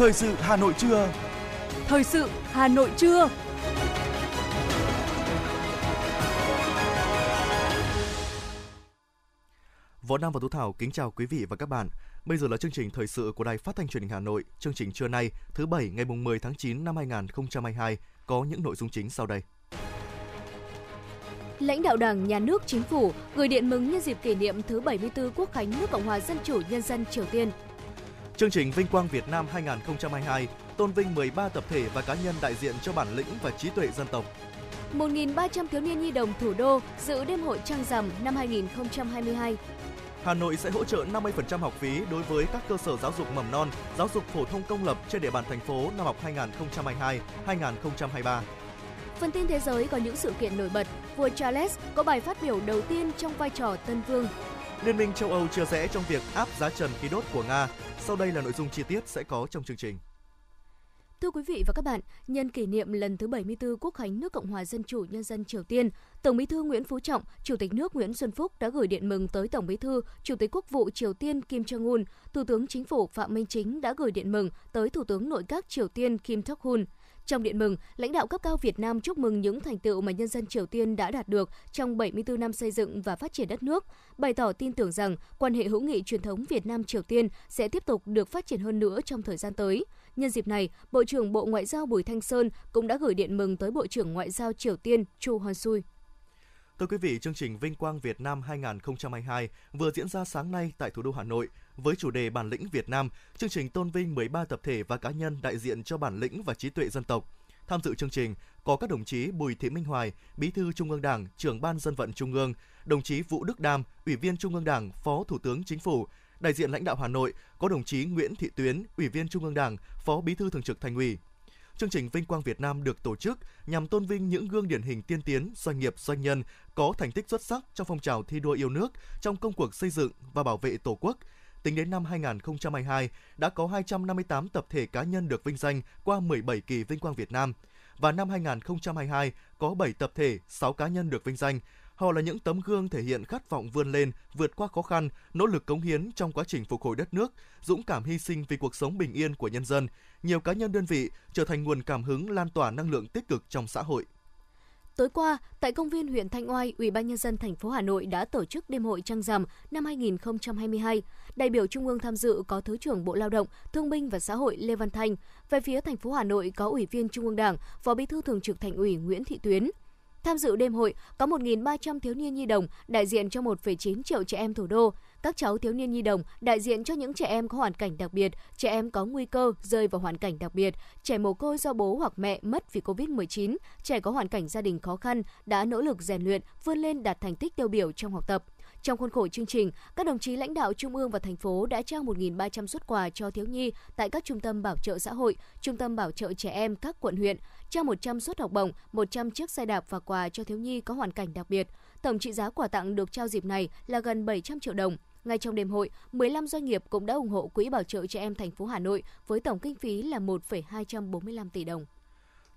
Thời sự Hà Nội trưa. Thời sự Hà Nội trưa. Võ Nam và Tú Thảo kính chào quý vị và các bạn. Bây giờ là chương trình thời sự của Đài Phát thanh Truyền hình Hà Nội. Chương trình trưa nay, thứ bảy ngày mùng 10 tháng 9 năm 2022 có những nội dung chính sau đây. Lãnh đạo Đảng, Nhà nước, Chính phủ gửi điện mừng nhân dịp kỷ niệm thứ 74 Quốc khánh nước Cộng hòa Dân chủ Nhân dân Triều Tiên. Chương trình Vinh quang Việt Nam 2022 tôn vinh 13 tập thể và cá nhân đại diện cho bản lĩnh và trí tuệ dân tộc. 1.300 thiếu niên nhi đồng thủ đô dự đêm hội trăng rằm năm 2022. Hà Nội sẽ hỗ trợ 50% học phí đối với các cơ sở giáo dục mầm non, giáo dục phổ thông công lập trên địa bàn thành phố năm học 2022-2023. Phần tin thế giới có những sự kiện nổi bật. Vua Charles có bài phát biểu đầu tiên trong vai trò Tân Vương. Liên minh châu Âu chia rẽ trong việc áp giá trần khí đốt của Nga. Sau đây là nội dung chi tiết sẽ có trong chương trình. Thưa quý vị và các bạn, nhân kỷ niệm lần thứ 74 Quốc khánh nước Cộng hòa Dân chủ Nhân dân Triều Tiên, Tổng Bí thư Nguyễn Phú Trọng, Chủ tịch nước Nguyễn Xuân Phúc đã gửi điện mừng tới Tổng Bí thư, Chủ tịch Quốc vụ Triều Tiên Kim Jong Un. Thủ tướng Chính phủ Phạm Minh Chính đã gửi điện mừng tới Thủ tướng Nội các Triều Tiên Kim Thok Hun. Trong điện mừng, lãnh đạo cấp cao Việt Nam chúc mừng những thành tựu mà nhân dân Triều Tiên đã đạt được trong 74 năm xây dựng và phát triển đất nước, bày tỏ tin tưởng rằng quan hệ hữu nghị truyền thống Việt Nam Triều Tiên sẽ tiếp tục được phát triển hơn nữa trong thời gian tới. Nhân dịp này, Bộ trưởng Bộ Ngoại giao Bùi Thanh Sơn cũng đã gửi điện mừng tới Bộ trưởng Ngoại giao Triều Tiên Chu Hon Sui. Thưa quý vị, chương trình Vinh quang Việt Nam 2022 vừa diễn ra sáng nay tại thủ đô Hà Nội với chủ đề Bản lĩnh Việt Nam. Chương trình tôn vinh 13 tập thể và cá nhân đại diện cho bản lĩnh và trí tuệ dân tộc. Tham dự chương trình có các đồng chí Bùi Thị Minh Hoài, Bí thư Trung ương Đảng, trưởng ban dân vận Trung ương, đồng chí Vũ Đức Đam, Ủy viên Trung ương Đảng, Phó Thủ tướng Chính phủ, đại diện lãnh đạo Hà Nội có đồng chí Nguyễn Thị Tuyến, Ủy viên Trung ương Đảng, Phó Bí thư Thường trực Thành ủy. Chương trình Vinh quang Việt Nam được tổ chức nhằm tôn vinh những gương điển hình tiên tiến, doanh nghiệp, doanh nhân có thành tích xuất sắc trong phong trào thi đua yêu nước trong công cuộc xây dựng và bảo vệ Tổ quốc. Tính đến năm 2022, đã có 258 tập thể cá nhân được vinh danh qua 17 kỳ Vinh quang Việt Nam. Và năm 2022, có 7 tập thể, 6 cá nhân được vinh danh, Họ là những tấm gương thể hiện khát vọng vươn lên, vượt qua khó khăn, nỗ lực cống hiến trong quá trình phục hồi đất nước, dũng cảm hy sinh vì cuộc sống bình yên của nhân dân. Nhiều cá nhân đơn vị trở thành nguồn cảm hứng lan tỏa năng lượng tích cực trong xã hội. Tối qua, tại công viên huyện Thanh Oai, Ủy ban nhân dân thành phố Hà Nội đã tổ chức đêm hội trăng rằm năm 2022. Đại biểu Trung ương tham dự có Thứ trưởng Bộ Lao động, Thương binh và Xã hội Lê Văn Thanh. Về phía thành phố Hà Nội có Ủy viên Trung ương Đảng, Phó Bí thư Thường trực Thành ủy Nguyễn Thị Tuyến. Tham dự đêm hội có 1.300 thiếu niên nhi đồng đại diện cho 1,9 triệu trẻ em thủ đô. Các cháu thiếu niên nhi đồng đại diện cho những trẻ em có hoàn cảnh đặc biệt, trẻ em có nguy cơ rơi vào hoàn cảnh đặc biệt, trẻ mồ côi do bố hoặc mẹ mất vì Covid-19, trẻ có hoàn cảnh gia đình khó khăn đã nỗ lực rèn luyện, vươn lên đạt thành tích tiêu biểu trong học tập. Trong khuôn khổ chương trình, các đồng chí lãnh đạo trung ương và thành phố đã trao 1.300 xuất quà cho thiếu nhi tại các trung tâm bảo trợ xã hội, trung tâm bảo trợ trẻ em các quận huyện, trao 100 suất học bổng, 100 chiếc xe đạp và quà cho thiếu nhi có hoàn cảnh đặc biệt. Tổng trị giá quà tặng được trao dịp này là gần 700 triệu đồng. Ngay trong đêm hội, 15 doanh nghiệp cũng đã ủng hộ Quỹ Bảo trợ Trẻ Em thành phố Hà Nội với tổng kinh phí là 1,245 tỷ đồng.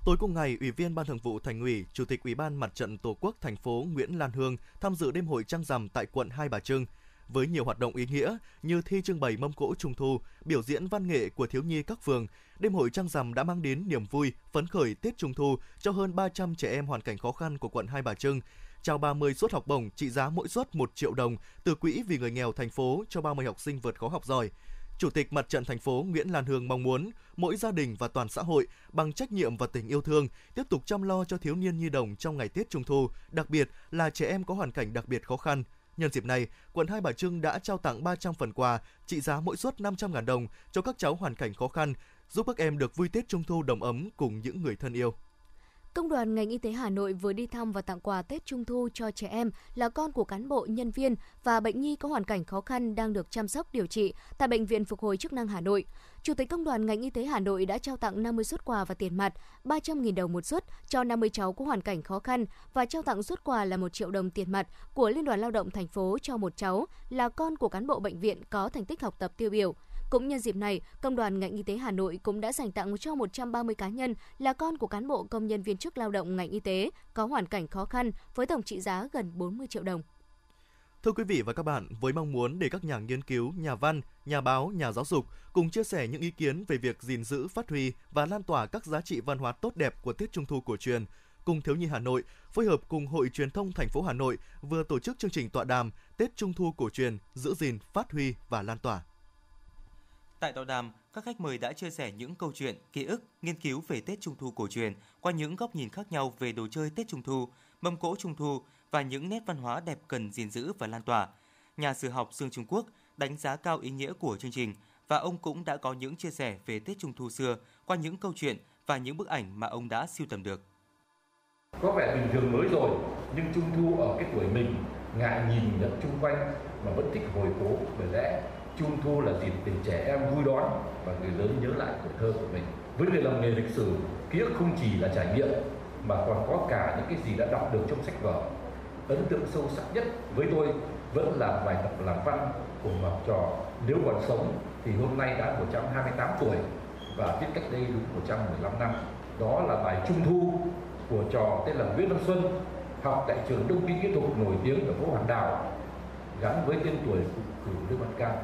Tối cùng ngày, Ủy viên Ban Thường vụ Thành ủy, Chủ tịch Ủy ban Mặt trận Tổ quốc thành phố Nguyễn Lan Hương tham dự đêm hội trăng rằm tại quận Hai Bà Trưng với nhiều hoạt động ý nghĩa như thi trưng bày mâm cỗ trung thu, biểu diễn văn nghệ của thiếu nhi các phường. Đêm hội trăng rằm đã mang đến niềm vui, phấn khởi Tết Trung thu cho hơn 300 trẻ em hoàn cảnh khó khăn của quận Hai Bà Trưng, trao 30 suất học bổng trị giá mỗi suất 1 triệu đồng từ quỹ vì người nghèo thành phố cho 30 học sinh vượt khó học giỏi. Chủ tịch Mặt trận thành phố Nguyễn Lan Hương mong muốn mỗi gia đình và toàn xã hội bằng trách nhiệm và tình yêu thương tiếp tục chăm lo cho thiếu niên nhi đồng trong ngày Tết Trung thu, đặc biệt là trẻ em có hoàn cảnh đặc biệt khó khăn. Nhân dịp này, quận Hai Bà Trưng đã trao tặng 300 phần quà trị giá mỗi suất 500.000 đồng cho các cháu hoàn cảnh khó khăn, giúp các em được vui Tết Trung thu đầm ấm cùng những người thân yêu. Công đoàn ngành y tế Hà Nội vừa đi thăm và tặng quà Tết Trung thu cho trẻ em là con của cán bộ, nhân viên và bệnh nhi có hoàn cảnh khó khăn đang được chăm sóc điều trị tại Bệnh viện Phục hồi chức năng Hà Nội. Chủ tịch Công đoàn ngành y tế Hà Nội đã trao tặng 50 suất quà và tiền mặt, 300.000 đồng một suất cho 50 cháu có hoàn cảnh khó khăn và trao tặng suất quà là 1 triệu đồng tiền mặt của Liên đoàn Lao động thành phố cho một cháu là con của cán bộ bệnh viện có thành tích học tập tiêu biểu. Cũng nhân dịp này, Công đoàn ngành y tế Hà Nội cũng đã dành tặng cho 130 cá nhân là con của cán bộ công nhân viên chức lao động ngành y tế có hoàn cảnh khó khăn với tổng trị giá gần 40 triệu đồng. Thưa quý vị và các bạn, với mong muốn để các nhà nghiên cứu, nhà văn, nhà báo, nhà giáo dục cùng chia sẻ những ý kiến về việc gìn giữ, phát huy và lan tỏa các giá trị văn hóa tốt đẹp của Tết Trung thu cổ truyền, cùng Thiếu nhi Hà Nội phối hợp cùng Hội Truyền thông thành phố Hà Nội vừa tổ chức chương trình tọa đàm Tết Trung thu cổ truyền, giữ gìn, phát huy và lan tỏa. Tại tọa đàm, các khách mời đã chia sẻ những câu chuyện, ký ức, nghiên cứu về Tết Trung thu cổ truyền qua những góc nhìn khác nhau về đồ chơi Tết Trung thu, mâm cỗ Trung thu và những nét văn hóa đẹp cần gìn giữ và lan tỏa. Nhà sử học Dương Trung Quốc đánh giá cao ý nghĩa của chương trình và ông cũng đã có những chia sẻ về Tết Trung thu xưa qua những câu chuyện và những bức ảnh mà ông đã siêu tầm được. Có vẻ bình thường mới rồi, nhưng Trung thu ở cái tuổi mình ngại nhìn nhận chung quanh mà vẫn thích hồi cố bởi lẽ Trung thu là dịp để trẻ em vui đón và người lớn nhớ lại tuổi thơ của mình. Với người làm nghề lịch sử, ký ức không chỉ là trải nghiệm mà còn có cả những cái gì đã đọc được trong sách vở. Ấn tượng sâu sắc nhất với tôi vẫn là bài tập làm văn của học trò nếu còn sống thì hôm nay đã 128 tuổi và viết cách đây đúng 115 năm. Đó là bài Trung thu của trò tên là Nguyễn Văn Xuân học tại trường Đông Kinh Kỹ thuật nổi tiếng ở phố Hoàn Đào gắn với tên tuổi của cử Lương Văn Can.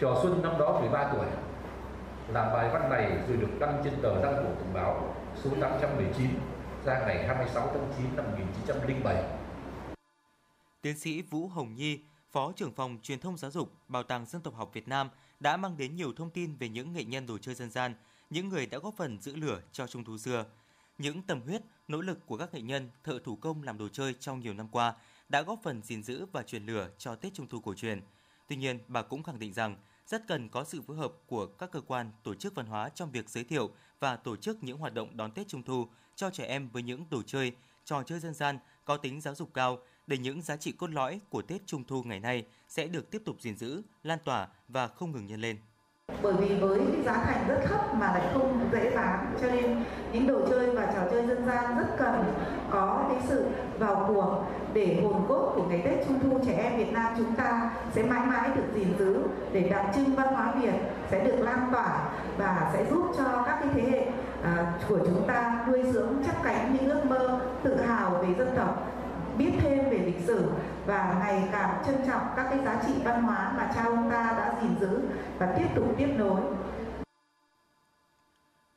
Trò Xuân năm đó 13 tuổi làm bài văn này rồi được đăng trên tờ đăng của Tình báo số 819 ra ngày 26 tháng 9 năm 1907. Tiến sĩ Vũ Hồng Nhi, Phó trưởng phòng truyền thông giáo dục, Bảo tàng Dân tộc học Việt Nam đã mang đến nhiều thông tin về những nghệ nhân đồ chơi dân gian, những người đã góp phần giữ lửa cho Trung thu xưa. Những tâm huyết, nỗ lực của các nghệ nhân, thợ thủ công làm đồ chơi trong nhiều năm qua đã góp phần gìn giữ và truyền lửa cho Tết Trung thu cổ truyền. Tuy nhiên, bà cũng khẳng định rằng rất cần có sự phối hợp của các cơ quan, tổ chức văn hóa trong việc giới thiệu và tổ chức những hoạt động đón Tết Trung thu cho trẻ em với những đồ chơi, trò chơi dân gian có tính giáo dục cao để những giá trị cốt lõi của Tết Trung thu ngày nay sẽ được tiếp tục gìn giữ, lan tỏa và không ngừng nhân lên. Bởi vì với cái giá thành rất thấp mà lại không dễ bán cho nên những đồ chơi và trò chơi dân gian rất cần có cái sự vào cuộc để hồn cốt của ngày Tết Trung thu trẻ em Việt Nam chúng ta sẽ mãi mãi được gìn giữ để đặc trưng văn hóa Việt sẽ được lan tỏa và sẽ giúp cho các cái thế hệ à, của chúng ta nuôi dưỡng chắc cánh những ước mơ tự hào về dân tộc biết thêm về lịch sử và ngày càng trân trọng các cái giá trị văn hóa mà cha ông ta đã gìn giữ và tiếp tục tiếp nối.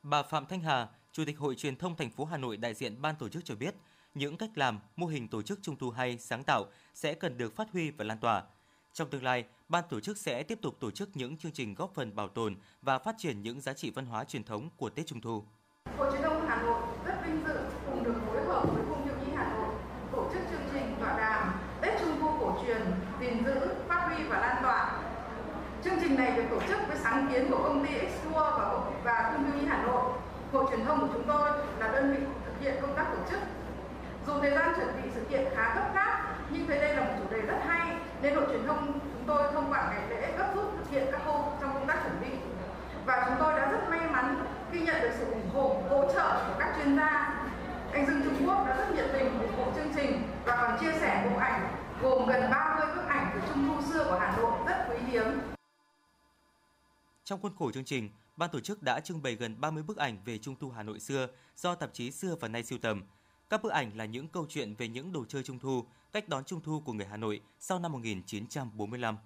Bà Phạm Thanh Hà, Chủ tịch Hội Truyền thông thành phố Hà Nội đại diện ban tổ chức cho biết, những cách làm, mô hình tổ chức trung thu hay, sáng tạo sẽ cần được phát huy và lan tỏa. Trong tương lai, ban tổ chức sẽ tiếp tục tổ chức những chương trình góp phần bảo tồn và phát triển những giá trị văn hóa truyền thống của Tết Trung thu. Hội Truyền thông Hà Nội rất vinh dự cùng được phối hợp với Cung thiếu nhi Hà Nội tổ chức chương trình tọa đàm Tết Trung thu cổ truyền, gìn giữ, phát huy và lan tỏa. Chương trình này được tổ chức với sáng kiến của công ty Xua và và Cung thiếu nhi Hà Nội. Hội truyền thông của chúng tôi là đơn vị thực hiện công tác tổ chức. Dù thời gian chuẩn bị sự kiện khá gấp gáp, nhưng thấy đây là một chủ đề rất hay, nên hội truyền thông chúng tôi thông qua ngày lễ gấp rút thực hiện các khâu trong công tác chuẩn bị. Và chúng tôi đã rất may mắn khi nhận được sự ủng hộ, hỗ trợ của các chuyên gia anh Dương Trung Quốc đã rất nhiệt tình ủng hộ chương trình và còn chia sẻ bộ ảnh gồm gần 30 bức ảnh từ Trung thu xưa của Hà Nội rất quý hiếm. Trong khuôn khổ chương trình, ban tổ chức đã trưng bày gần 30 bức ảnh về Trung thu Hà Nội xưa do tạp chí Xưa và Nay siêu tầm. Các bức ảnh là những câu chuyện về những đồ chơi Trung thu, cách đón Trung thu của người Hà Nội sau năm 1945.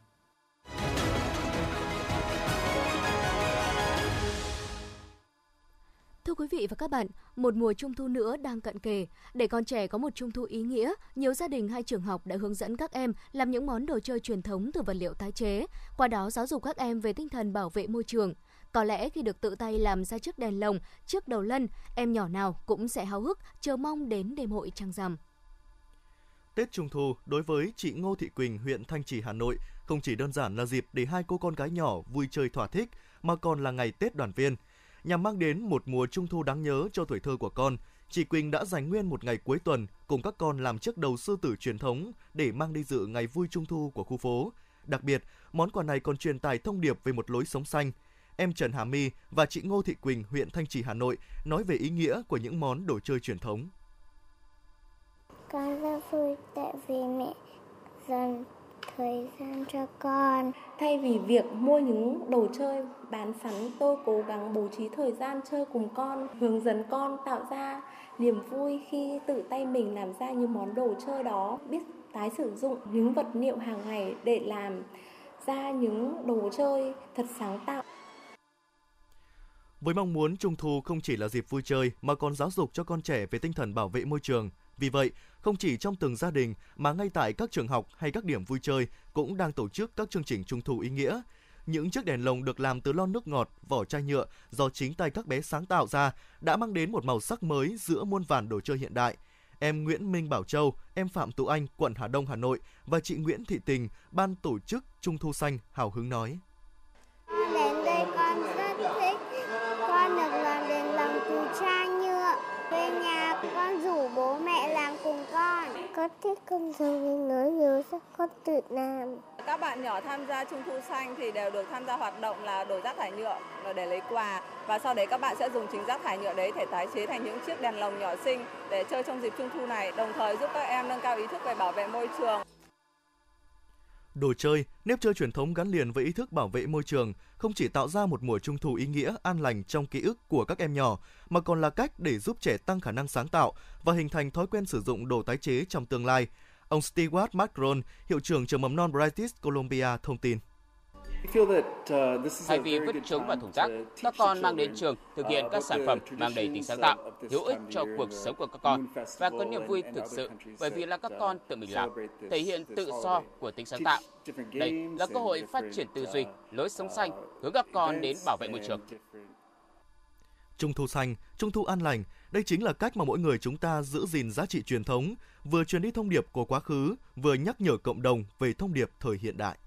Thưa quý vị và các bạn, một mùa trung thu nữa đang cận kề. Để con trẻ có một trung thu ý nghĩa, nhiều gia đình hay trường học đã hướng dẫn các em làm những món đồ chơi truyền thống từ vật liệu tái chế, qua đó giáo dục các em về tinh thần bảo vệ môi trường. Có lẽ khi được tự tay làm ra chiếc đèn lồng, chiếc đầu lân, em nhỏ nào cũng sẽ háo hức chờ mong đến đêm hội trăng rằm. Tết Trung thu đối với chị Ngô Thị Quỳnh, huyện Thanh Trì, Hà Nội không chỉ đơn giản là dịp để hai cô con gái nhỏ vui chơi thỏa thích mà còn là ngày Tết đoàn viên – Nhằm mang đến một mùa trung thu đáng nhớ cho tuổi thơ của con, chị Quỳnh đã dành nguyên một ngày cuối tuần cùng các con làm chiếc đầu sư tử truyền thống để mang đi dự ngày vui trung thu của khu phố. Đặc biệt, món quà này còn truyền tải thông điệp về một lối sống xanh. Em Trần Hà My và chị Ngô Thị Quỳnh, huyện Thanh Trì, Hà Nội nói về ý nghĩa của những món đồ chơi truyền thống. Con rất vui tại vì mẹ dành thời gian cho con. Thay vì việc mua những đồ chơi bán sẵn, tôi cố gắng bố trí thời gian chơi cùng con, hướng dẫn con tạo ra niềm vui khi tự tay mình làm ra những món đồ chơi đó, biết tái sử dụng những vật liệu hàng ngày để làm ra những đồ chơi thật sáng tạo. Với mong muốn Trung thu không chỉ là dịp vui chơi mà còn giáo dục cho con trẻ về tinh thần bảo vệ môi trường. Vì vậy, không chỉ trong từng gia đình mà ngay tại các trường học hay các điểm vui chơi cũng đang tổ chức các chương trình Trung thu ý nghĩa. Những chiếc đèn lồng được làm từ lon nước ngọt, vỏ chai nhựa do chính tay các bé sáng tạo ra đã mang đến một màu sắc mới giữa muôn vàn đồ chơi hiện đại. Em Nguyễn Minh Bảo Châu, em Phạm Tú Anh, quận Hà Đông, Hà Nội và chị Nguyễn Thị Tình, ban tổ chức Trung thu xanh hào hứng nói. Con. thích công dân viên nói nhiều rất con tự làm. Các bạn nhỏ tham gia Trung thu xanh thì đều được tham gia hoạt động là đổi rác thải nhựa để lấy quà và sau đấy các bạn sẽ dùng chính rác thải nhựa đấy để tái chế thành những chiếc đèn lồng nhỏ xinh để chơi trong dịp Trung thu này, đồng thời giúp các em nâng cao ý thức về bảo vệ môi trường. Đồ chơi, nếp chơi truyền thống gắn liền với ý thức bảo vệ môi trường không chỉ tạo ra một mùa trung thu ý nghĩa an lành trong ký ức của các em nhỏ, mà còn là cách để giúp trẻ tăng khả năng sáng tạo và hình thành thói quen sử dụng đồ tái chế trong tương lai. Ông Stewart Macron, hiệu trưởng trường mầm non British Columbia thông tin. Thay vì vứt chúng vào thùng rác, các con mang đến trường thực hiện các sản phẩm mang đầy tính sáng tạo, hữu ích cho cuộc sống của các con và có niềm vui thực sự bởi vì là các con tự mình làm, thể hiện tự do của tính sáng tạo. Đây là cơ hội phát triển tư duy, lối sống xanh, hướng các con đến bảo vệ môi trường. Trung thu xanh, trung thu an lành, đây chính là cách mà mỗi người chúng ta giữ gìn giá trị truyền thống, vừa truyền đi thông điệp của quá khứ, vừa nhắc nhở cộng đồng về thông điệp thời hiện đại.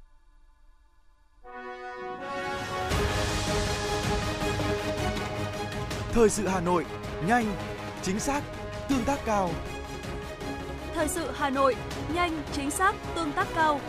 Thời sự Hà Nội, nhanh, chính xác, tương tác cao. Thời sự Hà Nội, nhanh, chính xác, tương tác cao.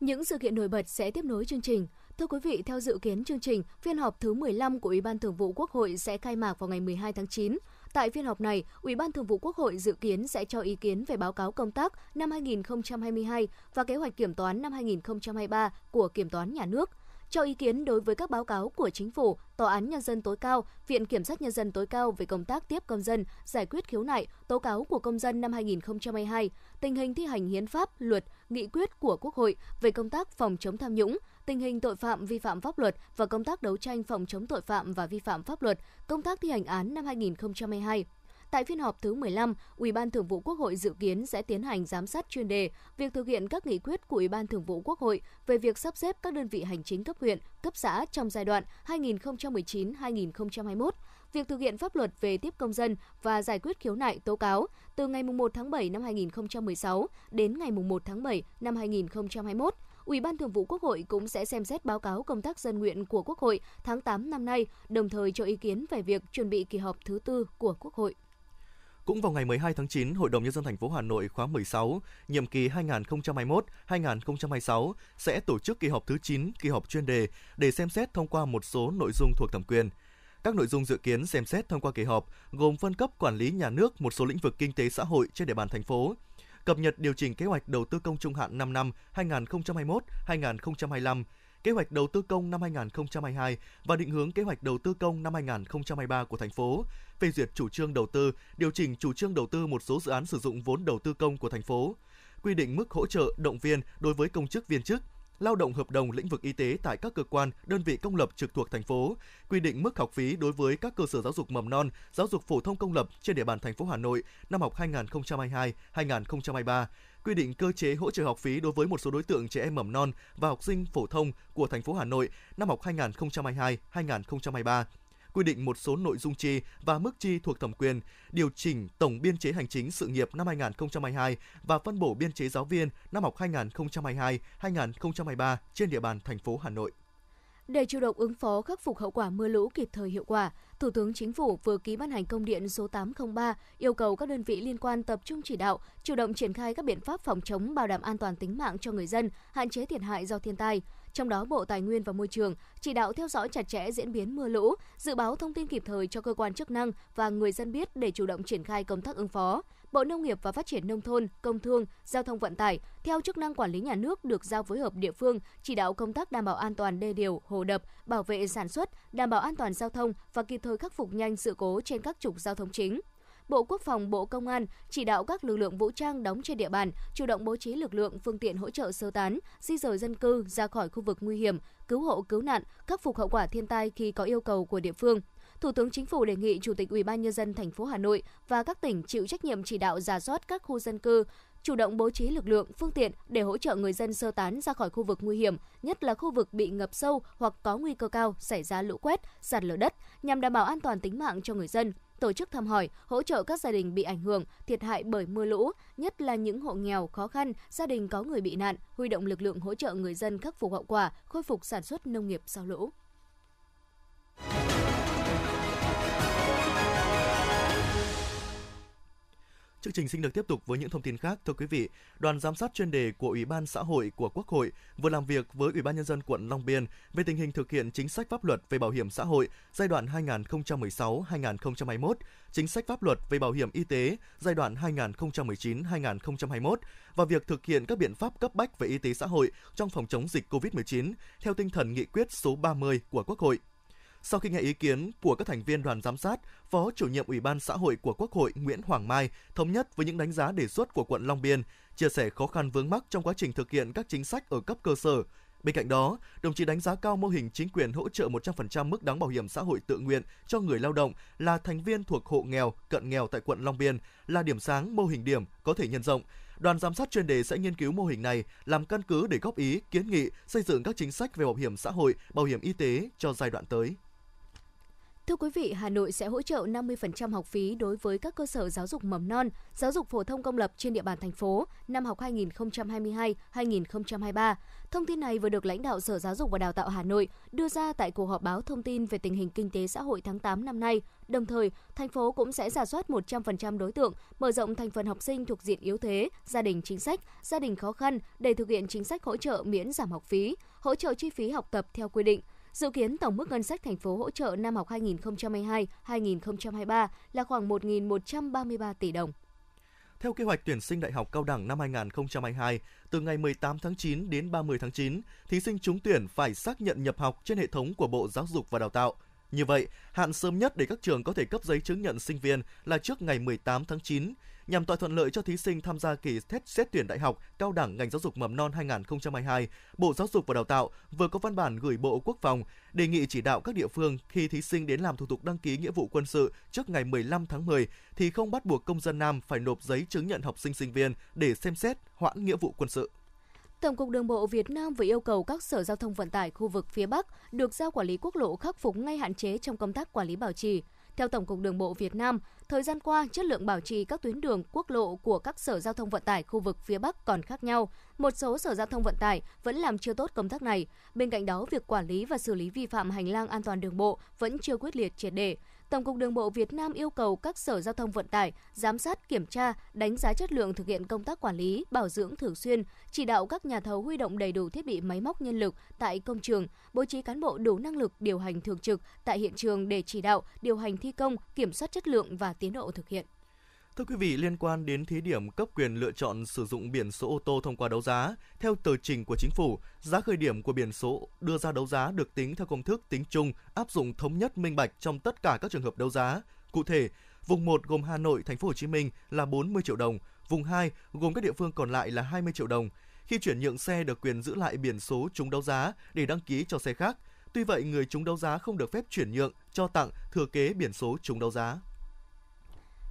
Những sự kiện nổi bật sẽ tiếp nối chương trình. Thưa quý vị, theo dự kiến chương trình, phiên họp thứ 15 của Ủy ban Thường vụ Quốc hội sẽ khai mạc vào ngày 12 tháng 9. Tại phiên họp này, Ủy ban Thường vụ Quốc hội dự kiến sẽ cho ý kiến về báo cáo công tác năm 2022 và kế hoạch kiểm toán năm 2023 của Kiểm toán Nhà nước cho ý kiến đối với các báo cáo của Chính phủ, Tòa án Nhân dân tối cao, Viện Kiểm sát Nhân dân tối cao về công tác tiếp công dân, giải quyết khiếu nại, tố cáo của công dân năm 2022, tình hình thi hành hiến pháp, luật, nghị quyết của Quốc hội về công tác phòng chống tham nhũng, tình hình tội phạm vi phạm pháp luật và công tác đấu tranh phòng chống tội phạm và vi phạm pháp luật, công tác thi hành án năm 2022. Tại phiên họp thứ 15, Ủy ban Thường vụ Quốc hội dự kiến sẽ tiến hành giám sát chuyên đề việc thực hiện các nghị quyết của Ủy ban Thường vụ Quốc hội về việc sắp xếp các đơn vị hành chính cấp huyện, cấp xã trong giai đoạn 2019-2021, việc thực hiện pháp luật về tiếp công dân và giải quyết khiếu nại tố cáo từ ngày 1 tháng 7 năm 2016 đến ngày 1 tháng 7 năm 2021. Ủy ban Thường vụ Quốc hội cũng sẽ xem xét báo cáo công tác dân nguyện của Quốc hội tháng 8 năm nay, đồng thời cho ý kiến về việc chuẩn bị kỳ họp thứ tư của Quốc hội. Cũng vào ngày 12 tháng 9, Hội đồng nhân dân thành phố Hà Nội khóa 16, nhiệm kỳ 2021-2026 sẽ tổ chức kỳ họp thứ 9, kỳ họp chuyên đề để xem xét thông qua một số nội dung thuộc thẩm quyền. Các nội dung dự kiến xem xét thông qua kỳ họp gồm phân cấp quản lý nhà nước một số lĩnh vực kinh tế xã hội trên địa bàn thành phố, cập nhật điều chỉnh kế hoạch đầu tư công trung hạn 5 năm 2021-2025, kế hoạch đầu tư công năm 2022 và định hướng kế hoạch đầu tư công năm 2023 của thành phố, phê duyệt chủ trương đầu tư, điều chỉnh chủ trương đầu tư một số dự án sử dụng vốn đầu tư công của thành phố, quy định mức hỗ trợ động viên đối với công chức viên chức, lao động hợp đồng lĩnh vực y tế tại các cơ quan, đơn vị công lập trực thuộc thành phố, quy định mức học phí đối với các cơ sở giáo dục mầm non, giáo dục phổ thông công lập trên địa bàn thành phố Hà Nội năm học 2022-2023, quy định cơ chế hỗ trợ học phí đối với một số đối tượng trẻ em mầm non và học sinh phổ thông của thành phố Hà Nội năm học 2022-2023 quy định một số nội dung chi và mức chi thuộc thẩm quyền, điều chỉnh tổng biên chế hành chính sự nghiệp năm 2022 và phân bổ biên chế giáo viên năm học 2022-2023 trên địa bàn thành phố Hà Nội. Để chủ động ứng phó khắc phục hậu quả mưa lũ kịp thời hiệu quả, Thủ tướng Chính phủ vừa ký ban hành công điện số 803 yêu cầu các đơn vị liên quan tập trung chỉ đạo, chủ động triển khai các biện pháp phòng chống bảo đảm an toàn tính mạng cho người dân, hạn chế thiệt hại do thiên tai. Trong đó, Bộ Tài nguyên và Môi trường chỉ đạo theo dõi chặt chẽ diễn biến mưa lũ, dự báo thông tin kịp thời cho cơ quan chức năng và người dân biết để chủ động triển khai công tác ứng phó. Bộ Nông nghiệp và Phát triển Nông thôn, Công thương, Giao thông Vận tải, theo chức năng quản lý nhà nước được giao phối hợp địa phương, chỉ đạo công tác đảm bảo an toàn đê điều, hồ đập, bảo vệ sản xuất, đảm bảo an toàn giao thông và kịp thời khắc phục nhanh sự cố trên các trục giao thông chính. Bộ Quốc phòng, Bộ Công an chỉ đạo các lực lượng vũ trang đóng trên địa bàn chủ động bố trí lực lượng phương tiện hỗ trợ sơ tán, di rời dân cư ra khỏi khu vực nguy hiểm, cứu hộ cứu nạn, khắc phục hậu quả thiên tai khi có yêu cầu của địa phương. Thủ tướng Chính phủ đề nghị Chủ tịch Ủy ban nhân dân thành phố Hà Nội và các tỉnh chịu trách nhiệm chỉ đạo giả soát các khu dân cư, chủ động bố trí lực lượng, phương tiện để hỗ trợ người dân sơ tán ra khỏi khu vực nguy hiểm, nhất là khu vực bị ngập sâu hoặc có nguy cơ cao xảy ra lũ quét, sạt lở đất nhằm đảm bảo an toàn tính mạng cho người dân tổ chức thăm hỏi, hỗ trợ các gia đình bị ảnh hưởng, thiệt hại bởi mưa lũ, nhất là những hộ nghèo, khó khăn, gia đình có người bị nạn, huy động lực lượng hỗ trợ người dân khắc phục hậu quả, khôi phục sản xuất nông nghiệp sau lũ. Chương trình xin được tiếp tục với những thông tin khác. Thưa quý vị, đoàn giám sát chuyên đề của Ủy ban xã hội của Quốc hội vừa làm việc với Ủy ban nhân dân quận Long Biên về tình hình thực hiện chính sách pháp luật về bảo hiểm xã hội giai đoạn 2016-2021, chính sách pháp luật về bảo hiểm y tế giai đoạn 2019-2021 và việc thực hiện các biện pháp cấp bách về y tế xã hội trong phòng chống dịch COVID-19 theo tinh thần nghị quyết số 30 của Quốc hội. Sau khi nghe ý kiến của các thành viên đoàn giám sát, Phó chủ nhiệm Ủy ban xã hội của Quốc hội Nguyễn Hoàng Mai thống nhất với những đánh giá đề xuất của quận Long Biên, chia sẻ khó khăn vướng mắc trong quá trình thực hiện các chính sách ở cấp cơ sở. Bên cạnh đó, đồng chí đánh giá cao mô hình chính quyền hỗ trợ 100% mức đóng bảo hiểm xã hội tự nguyện cho người lao động là thành viên thuộc hộ nghèo, cận nghèo tại quận Long Biên là điểm sáng mô hình điểm có thể nhân rộng. Đoàn giám sát chuyên đề sẽ nghiên cứu mô hình này làm căn cứ để góp ý, kiến nghị xây dựng các chính sách về bảo hiểm xã hội, bảo hiểm y tế cho giai đoạn tới. Thưa quý vị, Hà Nội sẽ hỗ trợ 50% học phí đối với các cơ sở giáo dục mầm non, giáo dục phổ thông công lập trên địa bàn thành phố năm học 2022-2023. Thông tin này vừa được lãnh đạo Sở Giáo dục và Đào tạo Hà Nội đưa ra tại cuộc họp báo thông tin về tình hình kinh tế xã hội tháng 8 năm nay. Đồng thời, thành phố cũng sẽ giả soát 100% đối tượng, mở rộng thành phần học sinh thuộc diện yếu thế, gia đình chính sách, gia đình khó khăn để thực hiện chính sách hỗ trợ miễn giảm học phí, hỗ trợ chi phí học tập theo quy định Dự kiến tổng mức ngân sách thành phố hỗ trợ năm học 2022-2023 là khoảng 1.133 tỷ đồng. Theo kế hoạch tuyển sinh đại học cao đẳng năm 2022, từ ngày 18 tháng 9 đến 30 tháng 9, thí sinh trúng tuyển phải xác nhận nhập học trên hệ thống của Bộ Giáo dục và Đào tạo. Như vậy, hạn sớm nhất để các trường có thể cấp giấy chứng nhận sinh viên là trước ngày 18 tháng 9 nhằm tạo thuận lợi cho thí sinh tham gia kỳ xét xét tuyển đại học, cao đẳng ngành giáo dục mầm non 2022, Bộ Giáo dục và Đào tạo vừa có văn bản gửi Bộ Quốc phòng đề nghị chỉ đạo các địa phương khi thí sinh đến làm thủ tục đăng ký nghĩa vụ quân sự trước ngày 15 tháng 10 thì không bắt buộc công dân nam phải nộp giấy chứng nhận học sinh sinh viên để xem xét hoãn nghĩa vụ quân sự. Tổng cục Đường bộ Việt Nam vừa yêu cầu các sở giao thông vận tải khu vực phía Bắc được giao quản lý quốc lộ khắc phục ngay hạn chế trong công tác quản lý bảo trì. Theo Tổng cục Đường bộ Việt Nam, thời gian qua, chất lượng bảo trì các tuyến đường quốc lộ của các sở giao thông vận tải khu vực phía Bắc còn khác nhau. Một số sở giao thông vận tải vẫn làm chưa tốt công tác này. Bên cạnh đó, việc quản lý và xử lý vi phạm hành lang an toàn đường bộ vẫn chưa quyết liệt triệt để. Tổng cục Đường bộ Việt Nam yêu cầu các sở giao thông vận tải giám sát, kiểm tra, đánh giá chất lượng thực hiện công tác quản lý, bảo dưỡng thường xuyên, chỉ đạo các nhà thầu huy động đầy đủ thiết bị máy móc nhân lực tại công trường, bố trí cán bộ đủ năng lực điều hành thường trực tại hiện trường để chỉ đạo, điều hành thi công, kiểm soát chất lượng và tiến độ thực hiện. Thưa quý vị, liên quan đến thí điểm cấp quyền lựa chọn sử dụng biển số ô tô thông qua đấu giá, theo tờ trình của chính phủ, giá khởi điểm của biển số đưa ra đấu giá được tính theo công thức tính chung, áp dụng thống nhất minh bạch trong tất cả các trường hợp đấu giá. Cụ thể, vùng 1 gồm Hà Nội, Thành phố Hồ Chí Minh là 40 triệu đồng, vùng 2 gồm các địa phương còn lại là 20 triệu đồng. Khi chuyển nhượng xe được quyền giữ lại biển số chúng đấu giá để đăng ký cho xe khác. Tuy vậy, người chúng đấu giá không được phép chuyển nhượng, cho tặng, thừa kế biển số chúng đấu giá.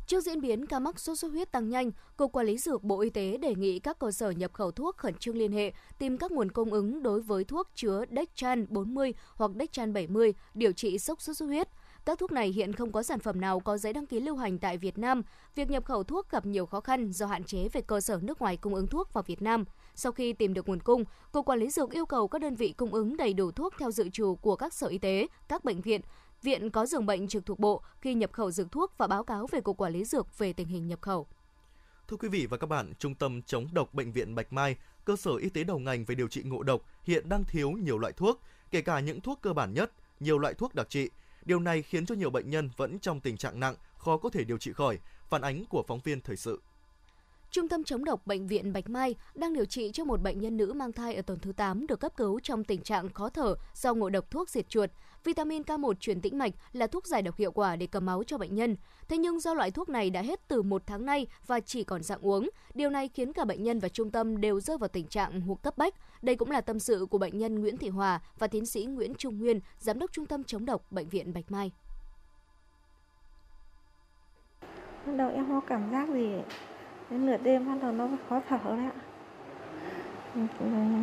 Trước diễn biến ca mắc sốt xuất huyết tăng nhanh, Cục Quản lý Dược Bộ Y tế đề nghị các cơ sở nhập khẩu thuốc khẩn trương liên hệ, tìm các nguồn cung ứng đối với thuốc chứa Dextran 40 hoặc Dextran 70 điều trị sốc sốt xuất huyết. Các thuốc này hiện không có sản phẩm nào có giấy đăng ký lưu hành tại Việt Nam. Việc nhập khẩu thuốc gặp nhiều khó khăn do hạn chế về cơ sở nước ngoài cung ứng thuốc vào Việt Nam. Sau khi tìm được nguồn cung, Cục Quản lý Dược yêu cầu các đơn vị cung ứng đầy đủ thuốc theo dự trù của các sở y tế, các bệnh viện, viện có giường bệnh trực thuộc bộ khi nhập khẩu dược thuốc và báo cáo về Cục Quản lý Dược về tình hình nhập khẩu. Thưa quý vị và các bạn, Trung tâm chống độc Bệnh viện Bạch Mai, cơ sở y tế đầu ngành về điều trị ngộ độc, hiện đang thiếu nhiều loại thuốc, kể cả những thuốc cơ bản nhất, nhiều loại thuốc đặc trị. Điều này khiến cho nhiều bệnh nhân vẫn trong tình trạng nặng, khó có thể điều trị khỏi, phản ánh của phóng viên thời sự. Trung tâm chống độc Bệnh viện Bạch Mai đang điều trị cho một bệnh nhân nữ mang thai ở tuần thứ 8 được cấp cứu trong tình trạng khó thở do ngộ độc thuốc diệt chuột. Vitamin K1 truyền tĩnh mạch là thuốc giải độc hiệu quả để cầm máu cho bệnh nhân. Thế nhưng do loại thuốc này đã hết từ một tháng nay và chỉ còn dạng uống, điều này khiến cả bệnh nhân và trung tâm đều rơi vào tình trạng hụt cấp bách. Đây cũng là tâm sự của bệnh nhân Nguyễn Thị Hòa và tiến sĩ Nguyễn Trung Nguyên, giám đốc Trung tâm chống độc Bệnh viện Bạch Mai. Lúc đầu em có cảm giác gì đến nửa đêm bắt đầu nó khó thở đấy ạ.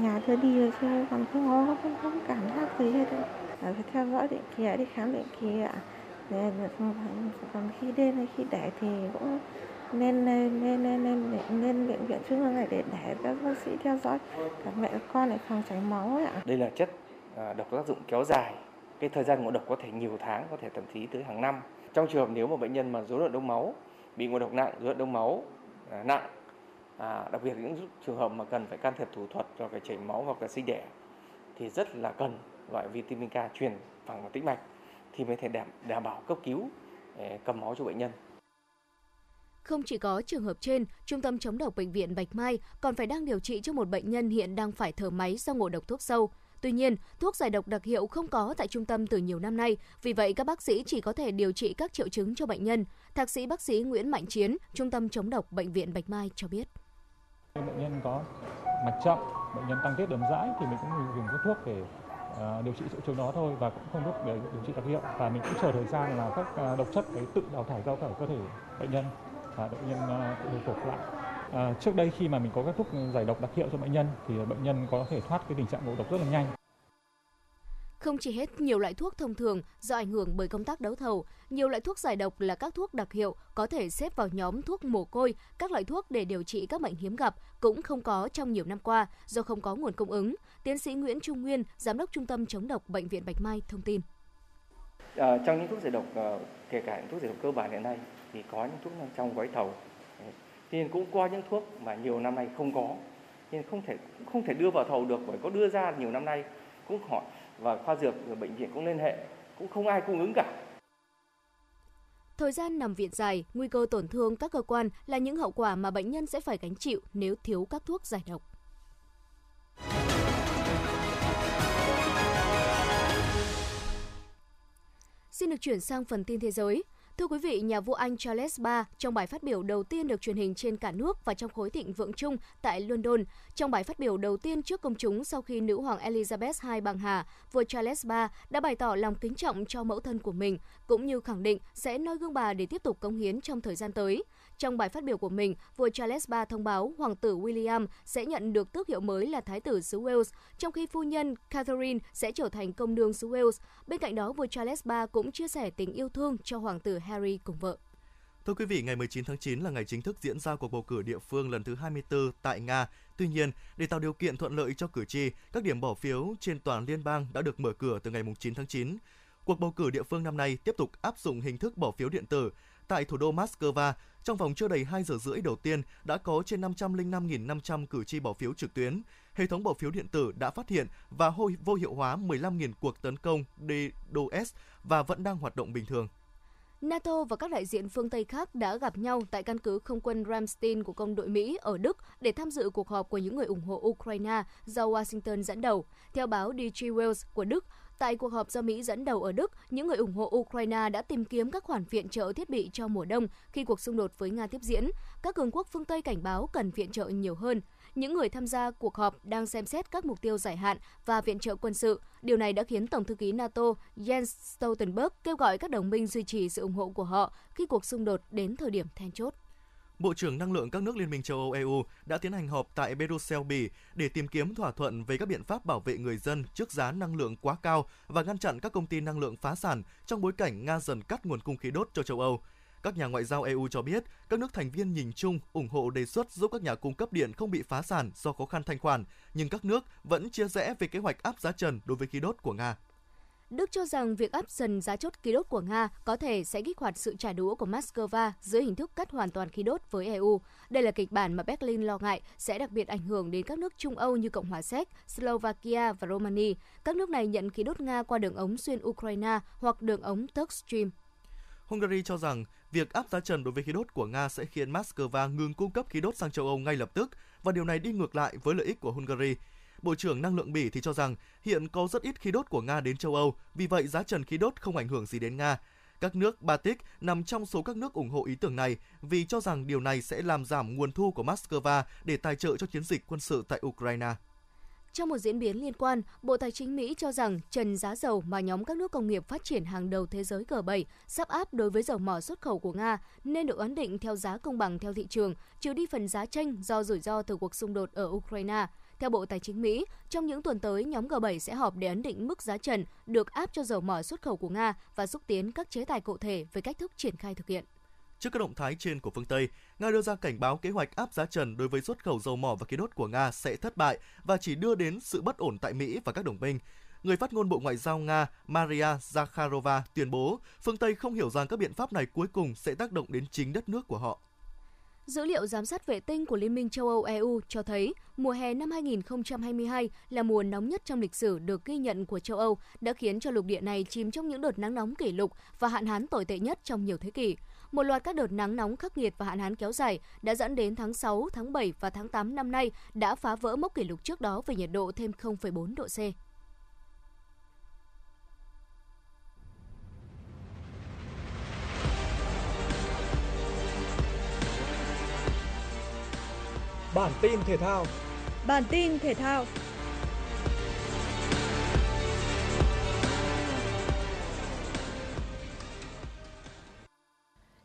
Nhà đưa đi rồi chứ còn không có không, không cảm giác gì hết đấy ờ, phải theo dõi định kỳ đi khám định kỳ ạ. Còn khi đêm hay khi đẻ thì cũng nên nên nên nên nên, nên bệnh viện trung ương này để để các bác sĩ theo dõi. Cả mẹ con để phòng chảy máu ấy ạ. Đây là chất à, độc tác dụng kéo dài, cái thời gian ngộ độc có thể nhiều tháng, có thể thậm chí tới hàng năm. Trong trường hợp nếu mà bệnh nhân mà rối loạn đông máu bị ngộ độc nặng, rối loạn đông máu À, nặng, à, đặc biệt những trường hợp mà cần phải can thiệp thủ thuật cho cái chảy máu hoặc là sinh đẻ thì rất là cần loại vitamin K truyền thẳng vào tĩnh mạch thì mới thể đảm, đảm bảo cấp cứu à, cầm máu cho bệnh nhân. Không chỉ có trường hợp trên, Trung tâm chống độc Bệnh viện Bạch Mai còn phải đang điều trị cho một bệnh nhân hiện đang phải thở máy do ngộ độc thuốc sâu. Tuy nhiên, thuốc giải độc đặc hiệu không có tại trung tâm từ nhiều năm nay, vì vậy các bác sĩ chỉ có thể điều trị các triệu chứng cho bệnh nhân. Thạc sĩ bác sĩ Nguyễn Mạnh Chiến, Trung tâm chống độc Bệnh viện Bạch Mai cho biết. Bệnh nhân có mạch chậm, bệnh nhân tăng tiết đờm dãi thì mình cũng dùng các thuốc để ờ, điều trị triệu chứng đó thôi và cũng không thuốc để điều trị đặc hiệu và mình cũng chờ thời gian là các ờ, độc chất ấy tự đào thải ra khỏi cơ thể bệnh nhân và bệnh nhân ờ, tự hồi phục lại. À, trước đây khi mà mình có các thuốc giải độc đặc hiệu cho bệnh nhân thì bệnh nhân có thể thoát cái tình trạng ngộ độc rất là nhanh. Không chỉ hết nhiều loại thuốc thông thường do ảnh hưởng bởi công tác đấu thầu, nhiều loại thuốc giải độc là các thuốc đặc hiệu có thể xếp vào nhóm thuốc mồ côi, các loại thuốc để điều trị các bệnh hiếm gặp cũng không có trong nhiều năm qua do không có nguồn cung ứng. Tiến sĩ Nguyễn Trung Nguyên, giám đốc Trung tâm chống độc Bệnh viện Bạch Mai thông tin. À, trong những thuốc giải độc, ờ, kể cả những thuốc giải độc cơ bản hiện nay thì có những thuốc trong gói thầu nên cũng có những thuốc mà nhiều năm nay không có, nên không thể không thể đưa vào thầu được bởi có đưa ra nhiều năm nay cũng hỏi và khoa dược và bệnh viện cũng liên hệ cũng không ai cung ứng cả Thời gian nằm viện dài, nguy cơ tổn thương các cơ quan là những hậu quả mà bệnh nhân sẽ phải gánh chịu nếu thiếu các thuốc giải độc. Xin được chuyển sang phần tin thế giới. Thưa quý vị, nhà vua Anh Charles III trong bài phát biểu đầu tiên được truyền hình trên cả nước và trong khối thịnh vượng chung tại London, trong bài phát biểu đầu tiên trước công chúng sau khi nữ hoàng Elizabeth II băng hà, vua Charles III đã bày tỏ lòng kính trọng cho mẫu thân của mình, cũng như khẳng định sẽ noi gương bà để tiếp tục cống hiến trong thời gian tới. Trong bài phát biểu của mình, vua Charles III thông báo hoàng tử William sẽ nhận được tước hiệu mới là thái tử xứ Wales, trong khi phu nhân Catherine sẽ trở thành công nương xứ Wales. Bên cạnh đó, vua Charles III cũng chia sẻ tình yêu thương cho hoàng tử Harry cùng vợ. Thưa quý vị, ngày 19 tháng 9 là ngày chính thức diễn ra cuộc bầu cử địa phương lần thứ 24 tại Nga. Tuy nhiên, để tạo điều kiện thuận lợi cho cử tri, các điểm bỏ phiếu trên toàn liên bang đã được mở cửa từ ngày 9 tháng 9. Cuộc bầu cử địa phương năm nay tiếp tục áp dụng hình thức bỏ phiếu điện tử. Tại thủ đô Moscow, trong vòng chưa đầy 2 giờ rưỡi đầu tiên đã có trên 505.500 cử tri bỏ phiếu trực tuyến. Hệ thống bỏ phiếu điện tử đã phát hiện và vô hiệu hóa 15.000 cuộc tấn công DDoS và vẫn đang hoạt động bình thường. NATO và các đại diện phương Tây khác đã gặp nhau tại căn cứ không quân Ramstein của quân đội Mỹ ở Đức để tham dự cuộc họp của những người ủng hộ Ukraine do Washington dẫn đầu. Theo báo DG Wales của Đức, Tại cuộc họp do Mỹ dẫn đầu ở Đức, những người ủng hộ Ukraine đã tìm kiếm các khoản viện trợ thiết bị cho mùa đông khi cuộc xung đột với Nga tiếp diễn. Các cường quốc phương Tây cảnh báo cần viện trợ nhiều hơn. Những người tham gia cuộc họp đang xem xét các mục tiêu dài hạn và viện trợ quân sự. Điều này đã khiến Tổng thư ký NATO Jens Stoltenberg kêu gọi các đồng minh duy trì sự ủng hộ của họ khi cuộc xung đột đến thời điểm then chốt. Bộ trưởng Năng lượng các nước Liên minh châu Âu EU đã tiến hành họp tại Brussels, Bỉ để tìm kiếm thỏa thuận về các biện pháp bảo vệ người dân trước giá năng lượng quá cao và ngăn chặn các công ty năng lượng phá sản trong bối cảnh Nga dần cắt nguồn cung khí đốt cho châu Âu. Các nhà ngoại giao EU cho biết, các nước thành viên nhìn chung ủng hộ đề xuất giúp các nhà cung cấp điện không bị phá sản do khó khăn thanh khoản, nhưng các nước vẫn chia rẽ về kế hoạch áp giá trần đối với khí đốt của Nga. Đức cho rằng việc áp dần giá chốt khí đốt của Nga có thể sẽ kích hoạt sự trả đũa của Moscow dưới hình thức cắt hoàn toàn khí đốt với EU. Đây là kịch bản mà Berlin lo ngại sẽ đặc biệt ảnh hưởng đến các nước Trung Âu như Cộng hòa Séc, Slovakia và Romania. Các nước này nhận khí đốt Nga qua đường ống xuyên Ukraine hoặc đường ống Turk Stream. Hungary cho rằng Việc áp giá trần đối với khí đốt của Nga sẽ khiến Moscow ngừng cung cấp khí đốt sang châu Âu ngay lập tức và điều này đi ngược lại với lợi ích của Hungary. Bộ trưởng Năng lượng Bỉ thì cho rằng hiện có rất ít khí đốt của Nga đến châu Âu, vì vậy giá trần khí đốt không ảnh hưởng gì đến Nga. Các nước Baltic nằm trong số các nước ủng hộ ý tưởng này vì cho rằng điều này sẽ làm giảm nguồn thu của Moscow để tài trợ cho chiến dịch quân sự tại Ukraine. Trong một diễn biến liên quan, Bộ Tài chính Mỹ cho rằng trần giá dầu mà nhóm các nước công nghiệp phát triển hàng đầu thế giới G7 sắp áp đối với dầu mỏ xuất khẩu của Nga nên được ấn định theo giá công bằng theo thị trường, trừ đi phần giá tranh do rủi ro từ cuộc xung đột ở Ukraine. Theo Bộ Tài chính Mỹ, trong những tuần tới, nhóm G7 sẽ họp để ấn định mức giá trần được áp cho dầu mỏ xuất khẩu của Nga và xúc tiến các chế tài cụ thể về cách thức triển khai thực hiện. Trước các động thái trên của phương Tây, Nga đưa ra cảnh báo kế hoạch áp giá trần đối với xuất khẩu dầu mỏ và khí đốt của Nga sẽ thất bại và chỉ đưa đến sự bất ổn tại Mỹ và các đồng minh. Người phát ngôn Bộ Ngoại giao Nga Maria Zakharova tuyên bố phương Tây không hiểu rằng các biện pháp này cuối cùng sẽ tác động đến chính đất nước của họ. Dữ liệu giám sát vệ tinh của Liên minh châu Âu EU cho thấy mùa hè năm 2022 là mùa nóng nhất trong lịch sử được ghi nhận của châu Âu, đã khiến cho lục địa này chìm trong những đợt nắng nóng kỷ lục và hạn hán tồi tệ nhất trong nhiều thế kỷ. Một loạt các đợt nắng nóng khắc nghiệt và hạn hán kéo dài đã dẫn đến tháng 6, tháng 7 và tháng 8 năm nay đã phá vỡ mốc kỷ lục trước đó về nhiệt độ thêm 0,4 độ C. Bản tin thể thao. Bản tin thể thao.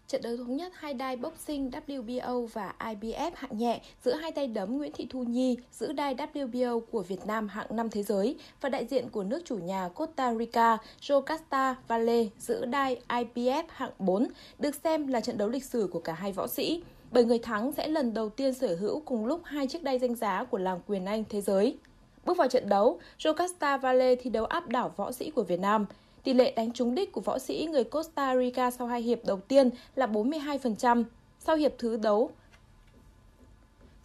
Trận đấu thống nhất hai đai boxing WBO và IBF hạng nhẹ giữa hai tay đấm Nguyễn Thị Thu Nhi giữ đai WBO của Việt Nam hạng 5 thế giới và đại diện của nước chủ nhà Costa Rica Jocasta Valle giữ đai IBF hạng 4 được xem là trận đấu lịch sử của cả hai võ sĩ bởi người thắng sẽ lần đầu tiên sở hữu cùng lúc hai chiếc đai danh giá của làng quyền Anh thế giới. Bước vào trận đấu, Jocasta Valle thi đấu áp đảo võ sĩ của Việt Nam. Tỷ lệ đánh trúng đích của võ sĩ người Costa Rica sau hai hiệp đầu tiên là 42%, sau hiệp thứ đấu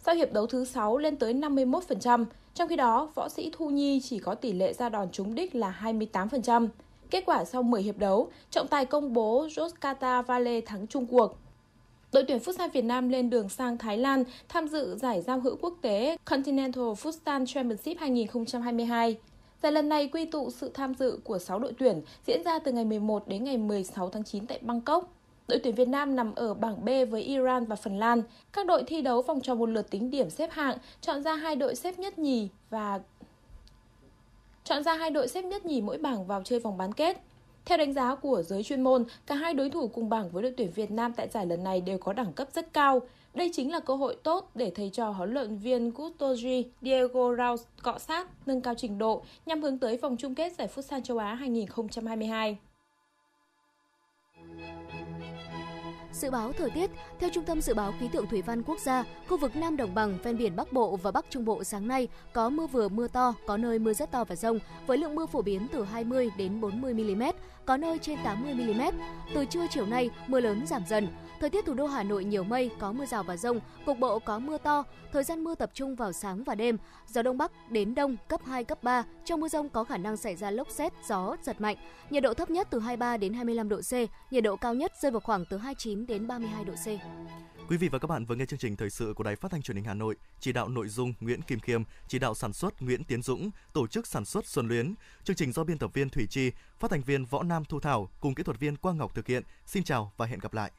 sau hiệp đấu thứ 6 lên tới 51%, trong khi đó võ sĩ Thu Nhi chỉ có tỷ lệ ra đòn trúng đích là 28%. Kết quả sau 10 hiệp đấu, trọng tài công bố Joscata Valle thắng chung cuộc. Đội tuyển Futsal Việt Nam lên đường sang Thái Lan tham dự giải giao hữu quốc tế Continental Futsal Championship 2022. Giải lần này quy tụ sự tham dự của 6 đội tuyển diễn ra từ ngày 11 đến ngày 16 tháng 9 tại Bangkok. Đội tuyển Việt Nam nằm ở bảng B với Iran và Phần Lan. Các đội thi đấu vòng tròn một lượt tính điểm xếp hạng, chọn ra hai đội xếp nhất nhì và chọn ra hai đội xếp nhất nhì mỗi bảng vào chơi vòng bán kết. Theo đánh giá của giới chuyên môn, cả hai đối thủ cùng bảng với đội tuyển Việt Nam tại giải lần này đều có đẳng cấp rất cao. Đây chính là cơ hội tốt để thầy trò huấn luyện viên Gustoji Diego Raus cọ sát, nâng cao trình độ nhằm hướng tới vòng chung kết giải Futsal châu Á 2022. Dự báo thời tiết, theo Trung tâm Dự báo Khí tượng Thủy văn Quốc gia, khu vực Nam Đồng bằng, ven biển Bắc Bộ và Bắc Trung Bộ sáng nay có mưa vừa mưa to, có nơi mưa rất to và rông, với lượng mưa phổ biến từ 20 đến 40 mm, có nơi trên 80 mm. Từ trưa chiều nay, mưa lớn giảm dần. Thời tiết thủ đô Hà Nội nhiều mây, có mưa rào và rông, cục bộ có mưa to, thời gian mưa tập trung vào sáng và đêm. Gió đông bắc đến đông cấp 2 cấp 3, trong mưa rông có khả năng xảy ra lốc xét, gió giật mạnh. Nhiệt độ thấp nhất từ 23 đến 25 độ C, nhiệt độ cao nhất rơi vào khoảng từ 29 đến 32 độ C. Quý vị và các bạn vừa nghe chương trình thời sự của Đài Phát thanh Truyền hình Hà Nội, chỉ đạo nội dung Nguyễn Kim Khiêm, chỉ đạo sản xuất Nguyễn Tiến Dũng, tổ chức sản xuất Xuân Luyến. Chương trình do biên tập viên Thủy Chi, phát thanh viên Võ Nam Thu Thảo cùng kỹ thuật viên Quang Ngọc thực hiện. Xin chào và hẹn gặp lại.